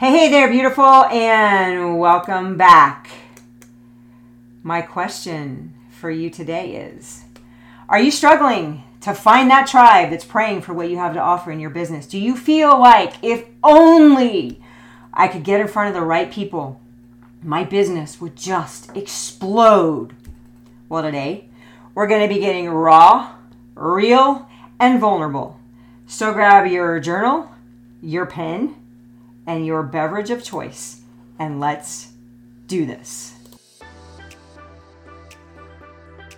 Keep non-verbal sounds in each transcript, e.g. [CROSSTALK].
Hey, hey there, beautiful, and welcome back. My question for you today is Are you struggling to find that tribe that's praying for what you have to offer in your business? Do you feel like if only I could get in front of the right people, my business would just explode? Well, today we're going to be getting raw, real, and vulnerable. So grab your journal, your pen, and your beverage of choice, and let's do this.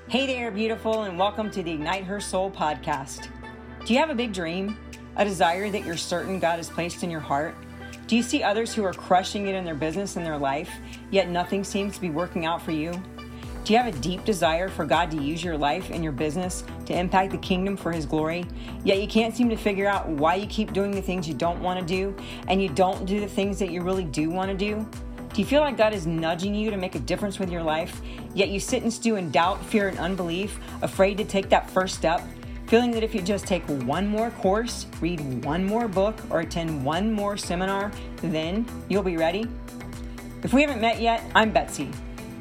Hey there, beautiful, and welcome to the Ignite Her Soul podcast. Do you have a big dream? A desire that you're certain God has placed in your heart? Do you see others who are crushing it in their business and their life, yet nothing seems to be working out for you? Do you have a deep desire for God to use your life and your business to impact the kingdom for His glory? Yet you can't seem to figure out why you keep doing the things you don't want to do and you don't do the things that you really do want to do? Do you feel like God is nudging you to make a difference with your life, yet you sit and stew in doubt, fear, and unbelief, afraid to take that first step? Feeling that if you just take one more course, read one more book, or attend one more seminar, then you'll be ready? If we haven't met yet, I'm Betsy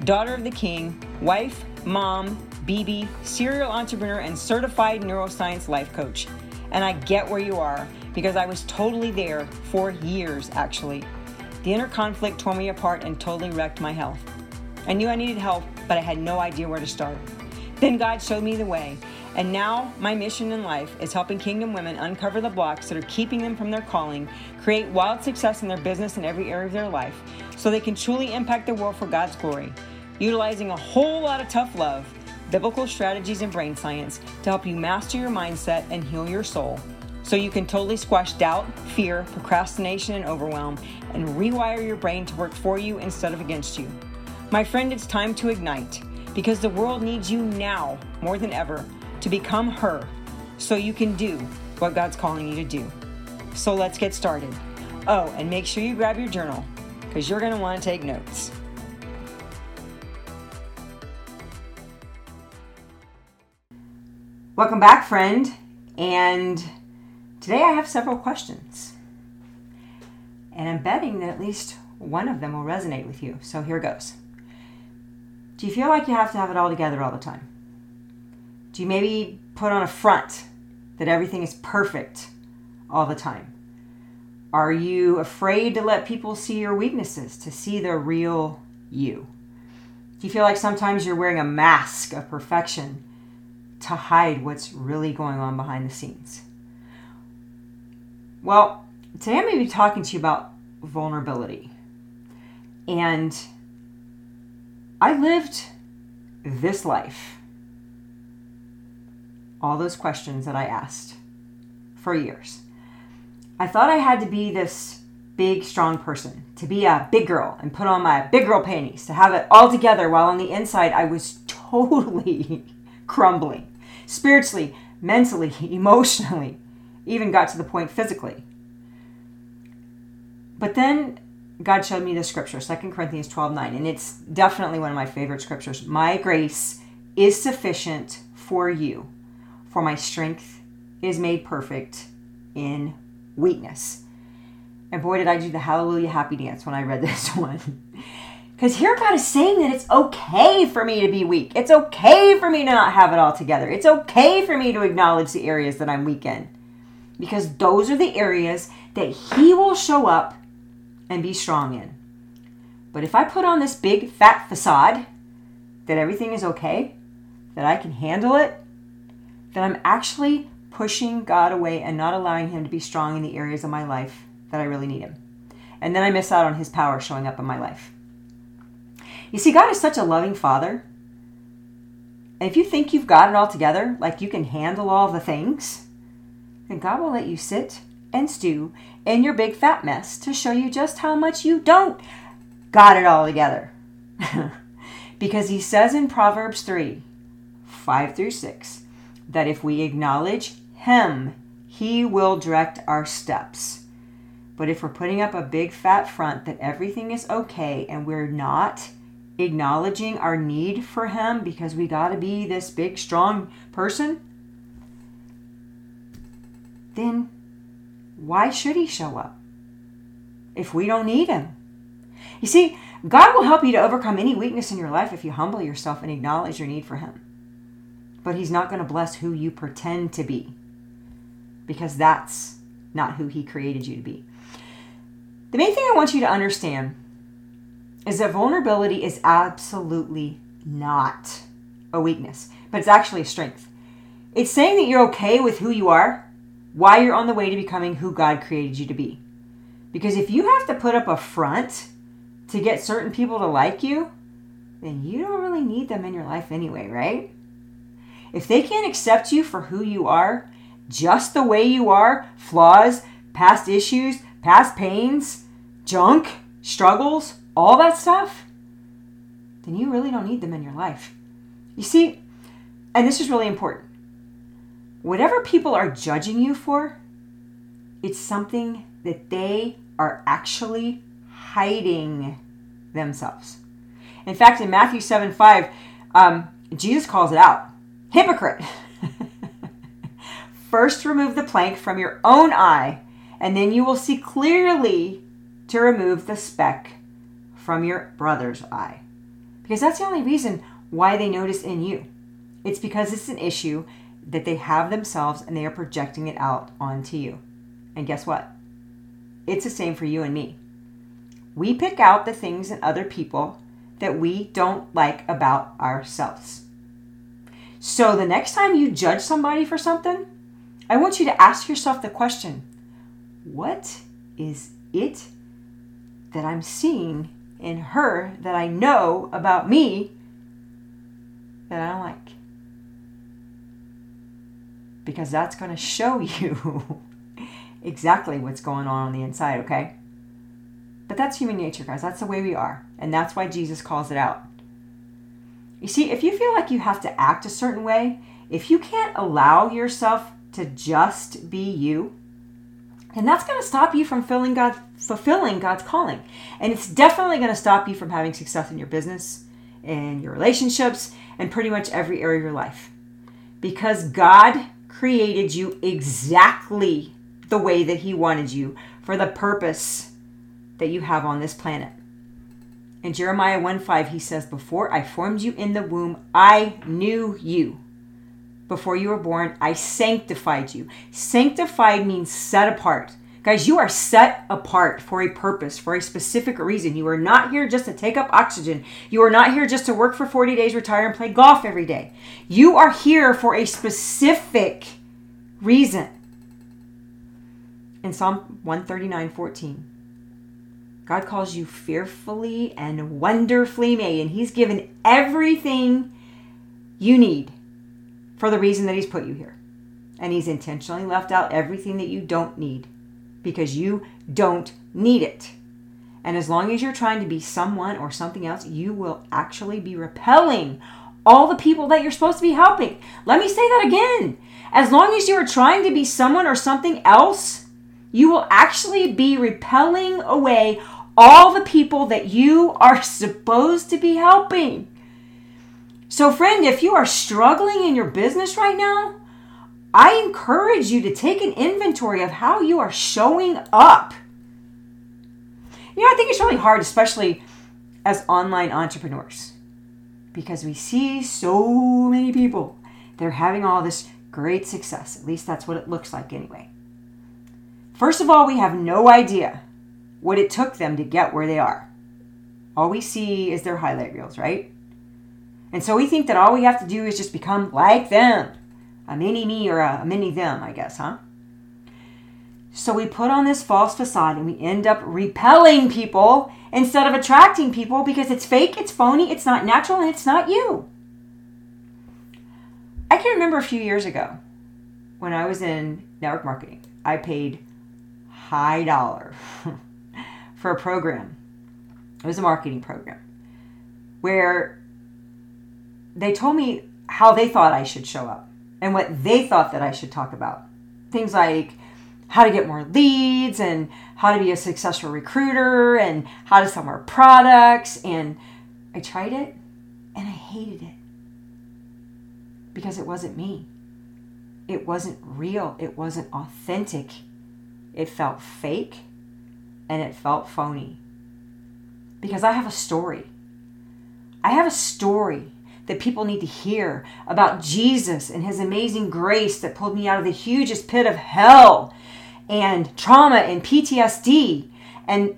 daughter of the king, wife, mom, BB, serial entrepreneur, and certified neuroscience life coach. And I get where you are because I was totally there for years, actually. The inner conflict tore me apart and totally wrecked my health. I knew I needed help, but I had no idea where to start. Then God showed me the way, and now my mission in life is helping kingdom women uncover the blocks that are keeping them from their calling, create wild success in their business and every area of their life, so they can truly impact the world for God's glory utilizing a whole lot of tough love, biblical strategies, and brain science to help you master your mindset and heal your soul so you can totally squash doubt, fear, procrastination, and overwhelm and rewire your brain to work for you instead of against you. My friend, it's time to ignite because the world needs you now more than ever to become her so you can do what God's calling you to do. So let's get started. Oh, and make sure you grab your journal because you're going to want to take notes. Welcome back, friend. And today I have several questions. And I'm betting that at least one of them will resonate with you. So here goes. Do you feel like you have to have it all together all the time? Do you maybe put on a front that everything is perfect all the time? Are you afraid to let people see your weaknesses, to see the real you? Do you feel like sometimes you're wearing a mask of perfection to hide what's really going on behind the scenes. Well, today I'm going to be talking to you about vulnerability. And I lived this life, all those questions that I asked for years. I thought I had to be this big, strong person, to be a big girl and put on my big girl panties, to have it all together, while on the inside I was [LAUGHS] totally crumbling spiritually, mentally, [LAUGHS] emotionally, even got to the point physically. But then God showed me the scripture, 2 Corinthians 12 9, and it's definitely one of my favorite scriptures. My grace is sufficient for you, for my strength is made perfect in weakness. And boy, did I do the hallelujah happy dance when I read [LAUGHS] this one. Because here God is saying that it's okay for me to be weak. It's okay for me to not have it all together. It's okay for me to acknowledge the areas that I'm weak in. Because those are the areas that He will show up and be strong in. But if I put on this big fat facade that everything is okay, that I can handle it, then I'm actually pushing God away and not allowing Him to be strong in the areas of my life that I really need Him. And then I miss out on His power showing up in my life. You see, God is such a loving Father. And if you think you've got it all together, like you can handle all the things, then God will let you sit and stew in your big fat mess to show you just how much you don't got it all together. [LAUGHS] because he says in Proverbs 3 5 through 6 that if we acknowledge him, he will direct our steps. But if we're putting up a big fat front that everything is okay and we're not, acknowledging our need for Him because we got to be this big, strong person, then why should He show up? if we don't need Him? You see, God will help you to overcome any weakness in your life if you humble yourself and acknowledge your need for Him. But He's not going to bless who you pretend to be because that's not who He created you to be. The main thing I want you to understand is that vulnerability is absolutely not a weakness, but it's actually a strength. It's saying that you're okay with who you are why you're on the way to becoming who God created you to be. Because if you have to put up a front to get certain people to like you, then you don't really need them in your life anyway, right? If they can't accept you for who you are, just the way you are, flaws, past issues, past pains, junk, struggles, all that stuff, then you really don't need them in your life. You see, and this is really important. Whatever people are judging you for, it's something that they are actually hiding themselves. In fact, in Matthew 7 5, um, Jesus calls it out Hypocrite! [LAUGHS] First, remove the plank from your own eye, and then you will see clearly to remove the speck from your brother's eye. Because that's the only reason why they notice in you. It's because it's an issue that they have themselves and they are projecting it out onto you. And guess what? It's the same for you and me. We pick out the things in other people that we don't like about ourselves. So the next time you judge somebody for something, I want you to ask yourself the question what is it that I'm seeing in her that I know about me that I don't like? Because that's going to show [LAUGHS] you exactly what's going on on the inside, okay? But that's human nature, guys. That's the way we are. And that's why Jesus calls it out. You see, if you feel like you have to act a certain way, if you can't allow yourself to just be you, then that's going to stop you from filling God, fulfilling God's calling. And it's definitely going to stop you from having success in your business, in your relationships, and pretty much every area of your life. Because God created you exactly the way that He wanted you for the purpose that you have on this planet. In Jeremiah 1 5, he says, Before I formed you in the womb, I knew you. Before you were born, I sanctified you. Sanctified means set apart. Guys, you are set apart for a purpose, for a specific reason. You are not here just to take up oxygen. You are not here just to work for 40 days, retire, and play golf every day. You are here for a specific reason. In Psalm 139 14, God calls you fearfully and wonderfully made, and He's given everything you need for the reason that He's put you here. And He's intentionally left out everything that you don't need because you don't need it. And as long as you're trying to be someone or something else, you will actually be repelling all the people that you're supposed to be helping. Let me say that again. As long as you are trying to be someone or something else, you will actually be repelling away all the people that you are [LAUGHS] supposed to be helping. So, friend, if you are struggling in your business right now, I encourage you to take an inventory of how you are showing up. You know, I think it's really hard, especially as online entrepreneurs, because we see so many people. They're having all this great success. At least that's what it looks like, anyway. First of all, we have no idea what it took them to get where they are. All we see is their highlight reels, right? And so we think that all we have to do is just become like them a mini me or a mini them, I guess, huh? So we put on this false facade and we end up repelling people instead of attracting people because it's fake, it's phony, it's not natural, and it's not you. I can remember a few years ago when I was in network marketing, I paid high dollar [LAUGHS] for a program. It was a marketing program where they told me how they thought I should show up and what they thought that I should talk about. Things like how to get more leads and how to be a successful recruiter and how to sell more products. And I tried it and I hated it because it wasn't me. It wasn't real. It wasn't authentic. It felt fake and it felt phony. Because I have a story. I have a story that people need to hear about Jesus and his amazing grace that pulled me out of the hugest pit of hell and trauma and PTSD and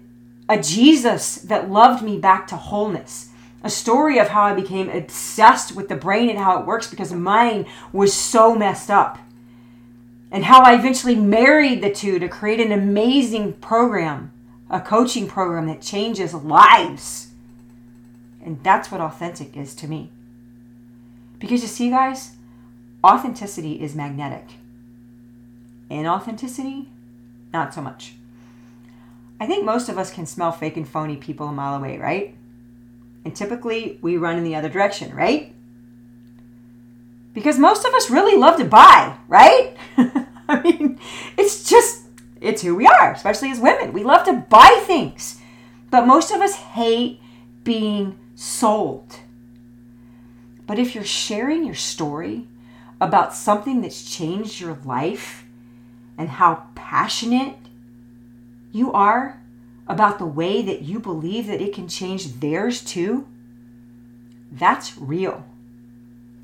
a Jesus that loved me back to wholeness. A story of how I became obsessed with the brain and how it works because mine was so messed up. And how I eventually married the two to create an amazing program, a coaching program that changes lives. And that's what authentic is to me. Because you see, guys, authenticity is magnetic. Inauthenticity, not so much. I think most of us can smell fake and phony people a mile away, right? And typically we run in the other direction, right? Because most of us really love to buy, right? [LAUGHS] I mean, it's just, it's who we are, especially as women. We love to buy things. But most of us hate being sold. But if you're sharing your story about something that's changed your life and how passionate you are about the way that you believe that it can change theirs too, that's real.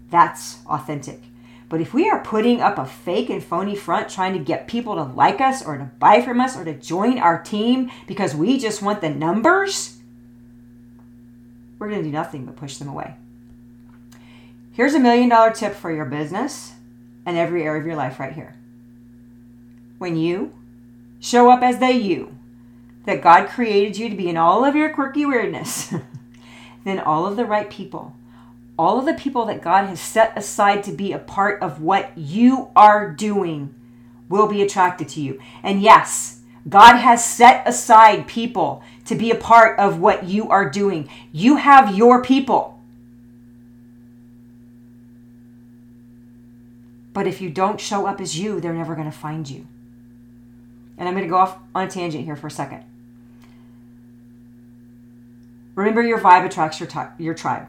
That's authentic. But if we are putting up a fake and phony front trying to get people to like us or to buy from us or to join our team because we just want the numbers, we're going to do nothing but push them away. Here's a million dollar tip for your business and every area of your life right here. When you show up as the you that God created you to be in all of your quirky weirdness, [LAUGHS] then all of the right people, all of the people that God has set aside to be a part of what you are doing will be attracted to you. And yes, God has set aside people to be a part of what you are doing. You have your people. But if you don't show up as you, they're never going to find you. And I'm going to go off on a tangent here for a second. Remember, your vibe attracts your, t- your tribe.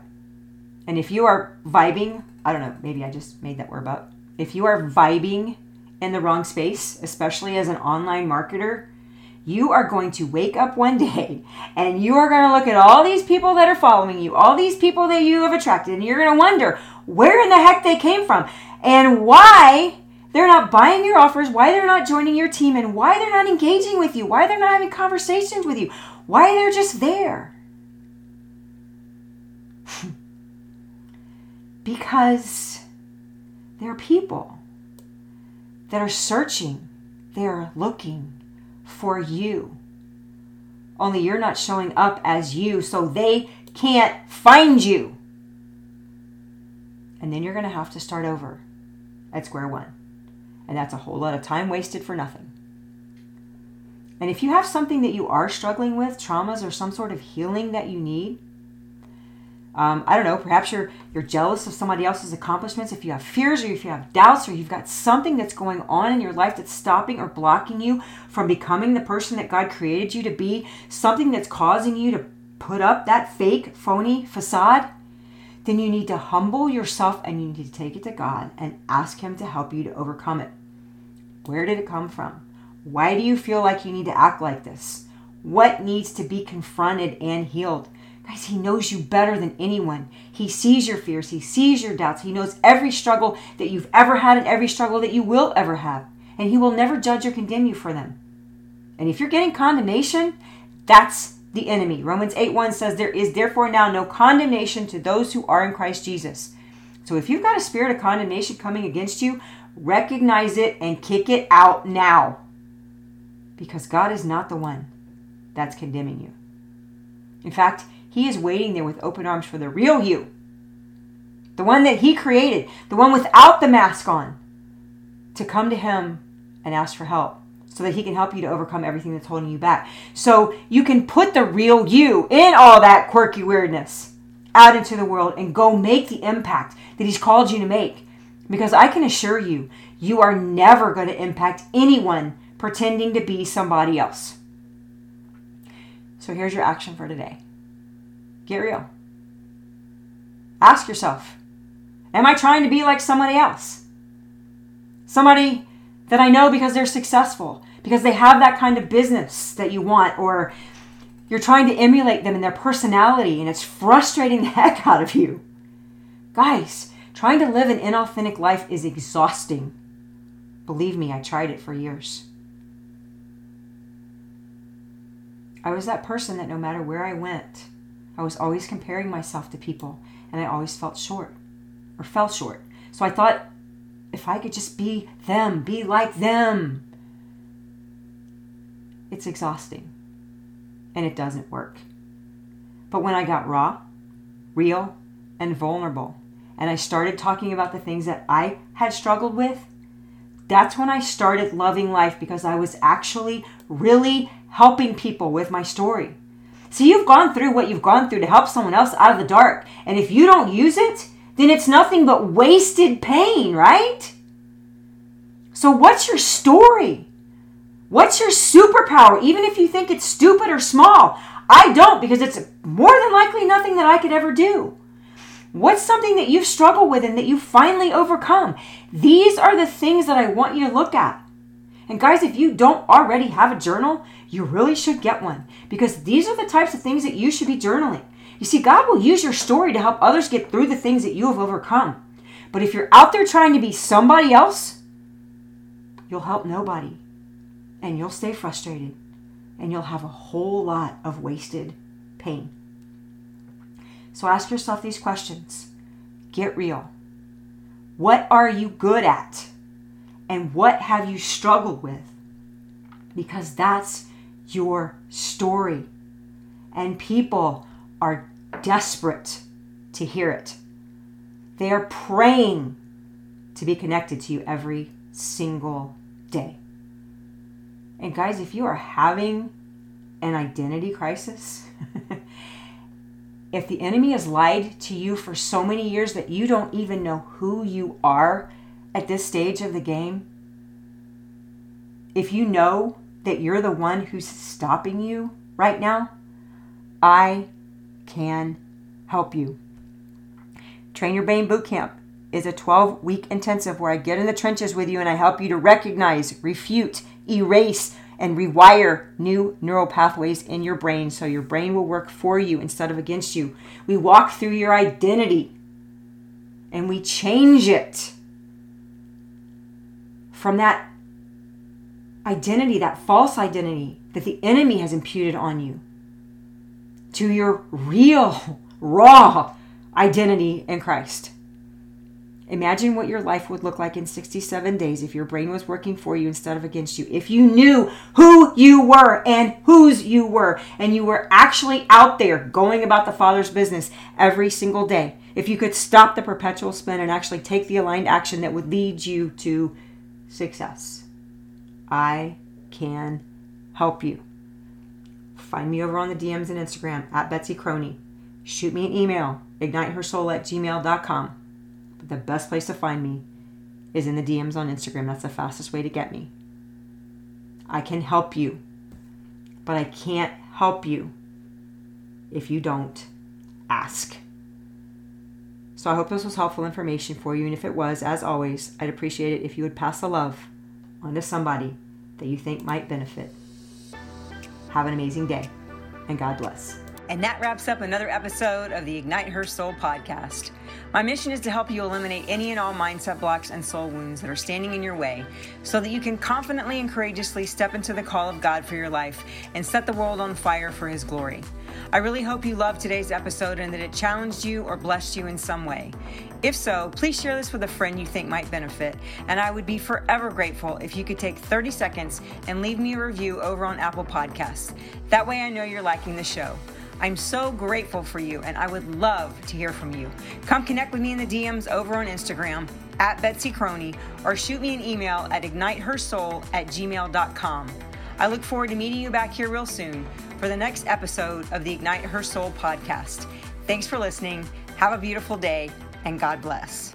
And if you are vibing, I don't know, maybe I just made that word up. If you are vibing in the wrong space, especially as an online marketer, you are going to wake up one day and you are going to look at all these people that are following you, all these people that you have attracted, and you're going to wonder where in the heck they came from and why they're not buying your offers, why they're not joining your team, and why they're not engaging with you, why they're not having conversations with you, why they're just there. [LAUGHS] because they're people that are searching, they're looking for you. Only you're not showing up as you, so they can't find you. And then you're going to have to start over at square one. And that's a whole lot of time wasted for nothing. And if you have something that you are struggling with, traumas or some sort of healing that you need, um, I don't know, perhaps you're you're jealous of somebody else's accomplishments. If you have fears or if you have doubts or you've got something that's going on in your life that's stopping or blocking you from becoming the person that God created you to be, something that's causing you to put up that fake, phony facade, then you need to humble yourself and you need to take it to God and ask Him to help you to overcome it. Where did it come from? Why do you feel like you need to act like this? What needs to be confronted and healed? Guys, He knows you better than anyone. He sees your fears, He sees your doubts, He knows every struggle that you've ever had and every struggle that you will ever have. And He will never judge or condemn you for them. And if you're getting condemnation, that's the enemy. Romans 8 1 says, There is therefore now no condemnation to those who are in Christ Jesus. So if you've got a spirit of condemnation coming against you, recognize it and kick it out now. Because God is not the one that's condemning you. In fact, He is waiting there with open arms for the real you, the one that He created, the one without the mask on, to come to Him and ask for help so that he can help you to overcome everything that's holding you back. So you can put the real you in all that quirky weirdness out into the world and go make the impact that he's called you to make. Because I can assure you, you are never going to impact anyone pretending to be somebody else. So here's your action for today get real. Ask yourself Am I trying to be like somebody else? Somebody that I know because they're successful, because they have that kind of business that you want, or you're trying to emulate them in their personality and it's frustrating [LAUGHS] the heck out of you. Guys, trying to live an inauthentic life is exhausting. Believe me, I tried it for years. I was that person that no matter where I went, I was always comparing myself to people and I always felt short or fell short. So I thought if I could just be them, be like them, it's exhausting and it doesn't work. But when I got raw, real, and vulnerable, and I started talking about the things that I had struggled with, that's when I started loving life because I was actually really helping people with my story. See, you've gone through what you've gone through to help someone else out of the dark. And if you don't use it, then it's nothing but wasted pain, right? So, what's your story? What's your superpower, even if you think it's stupid or small? I don't because it's more than likely nothing that I could ever do. What's something that you've struggled with and that you finally overcome? These are the things that I want you to look at. And guys, if you don't already have a journal, you really should get one because these are the types of things that you should be journaling. You see, God will use your story to help others get through the things that you have overcome. But if you're out there trying to be somebody else, you'll help nobody and you'll stay frustrated and you'll have a whole lot of wasted pain. So ask yourself these questions Get real. What are you good at? And what have you struggled with? Because that's your story. And people are desperate to hear it. They are praying to be connected to you every single day. And guys, if you are having an identity crisis, [LAUGHS] if the enemy has lied to you for so many years that you don't even know who you are at this stage of the game, if you know that you're the one who's stopping you right now, I can help you. Train Your Brain Bootcamp is a 12 week intensive where I get in the trenches with you and I help you to recognize, refute, erase, and rewire new neural pathways in your brain so your brain will work for you instead of against you. We walk through your identity and we change it from that identity, that false identity that the enemy has imputed on you, to your real, raw identity in Christ. Imagine what your life would look like in 67 days if your brain was working for you instead of against you. If you knew who you were and whose you were, and you were actually out there going about the Father's business every single day. If you could stop the perpetual spin and actually take the aligned action that would lead you to success. I can help you. Find me over on the DMs and Instagram at Betsy Croney. Shoot me an email, ignitehersoul at gmail.com But the best place to find me is in the DMs on Instagram. That's the fastest way to get me. I can help you, but I can't help you if you don't ask. So I hope this was helpful information for you. And if it was, as always, I'd appreciate it if you would pass the love on to somebody that you think might benefit. Have an amazing day, and God bless. And that wraps up another episode of the Ignite Her Soul podcast. My mission is to help you eliminate any and all mindset blocks and soul wounds that are standing in your way so that you can confidently and courageously step into the call of God for your life and set the world on fire for His glory. I really hope you loved today's episode and that it challenged you or blessed you in some way. If so, please share this with a friend you think might benefit. And I would be forever grateful if you could take 30 seconds and leave me a review over on Apple Podcasts. That way I know you're liking the show. I'm so grateful for you and I would love to hear from you. Come connect with me in the DMs over on Instagram at Betsy Croney or shoot me an email at ignitehersoul at gmail.com. I look forward to meeting you back here real soon for the next episode of the Ignite Her Soul podcast. Thanks for listening. Have a beautiful day and God bless.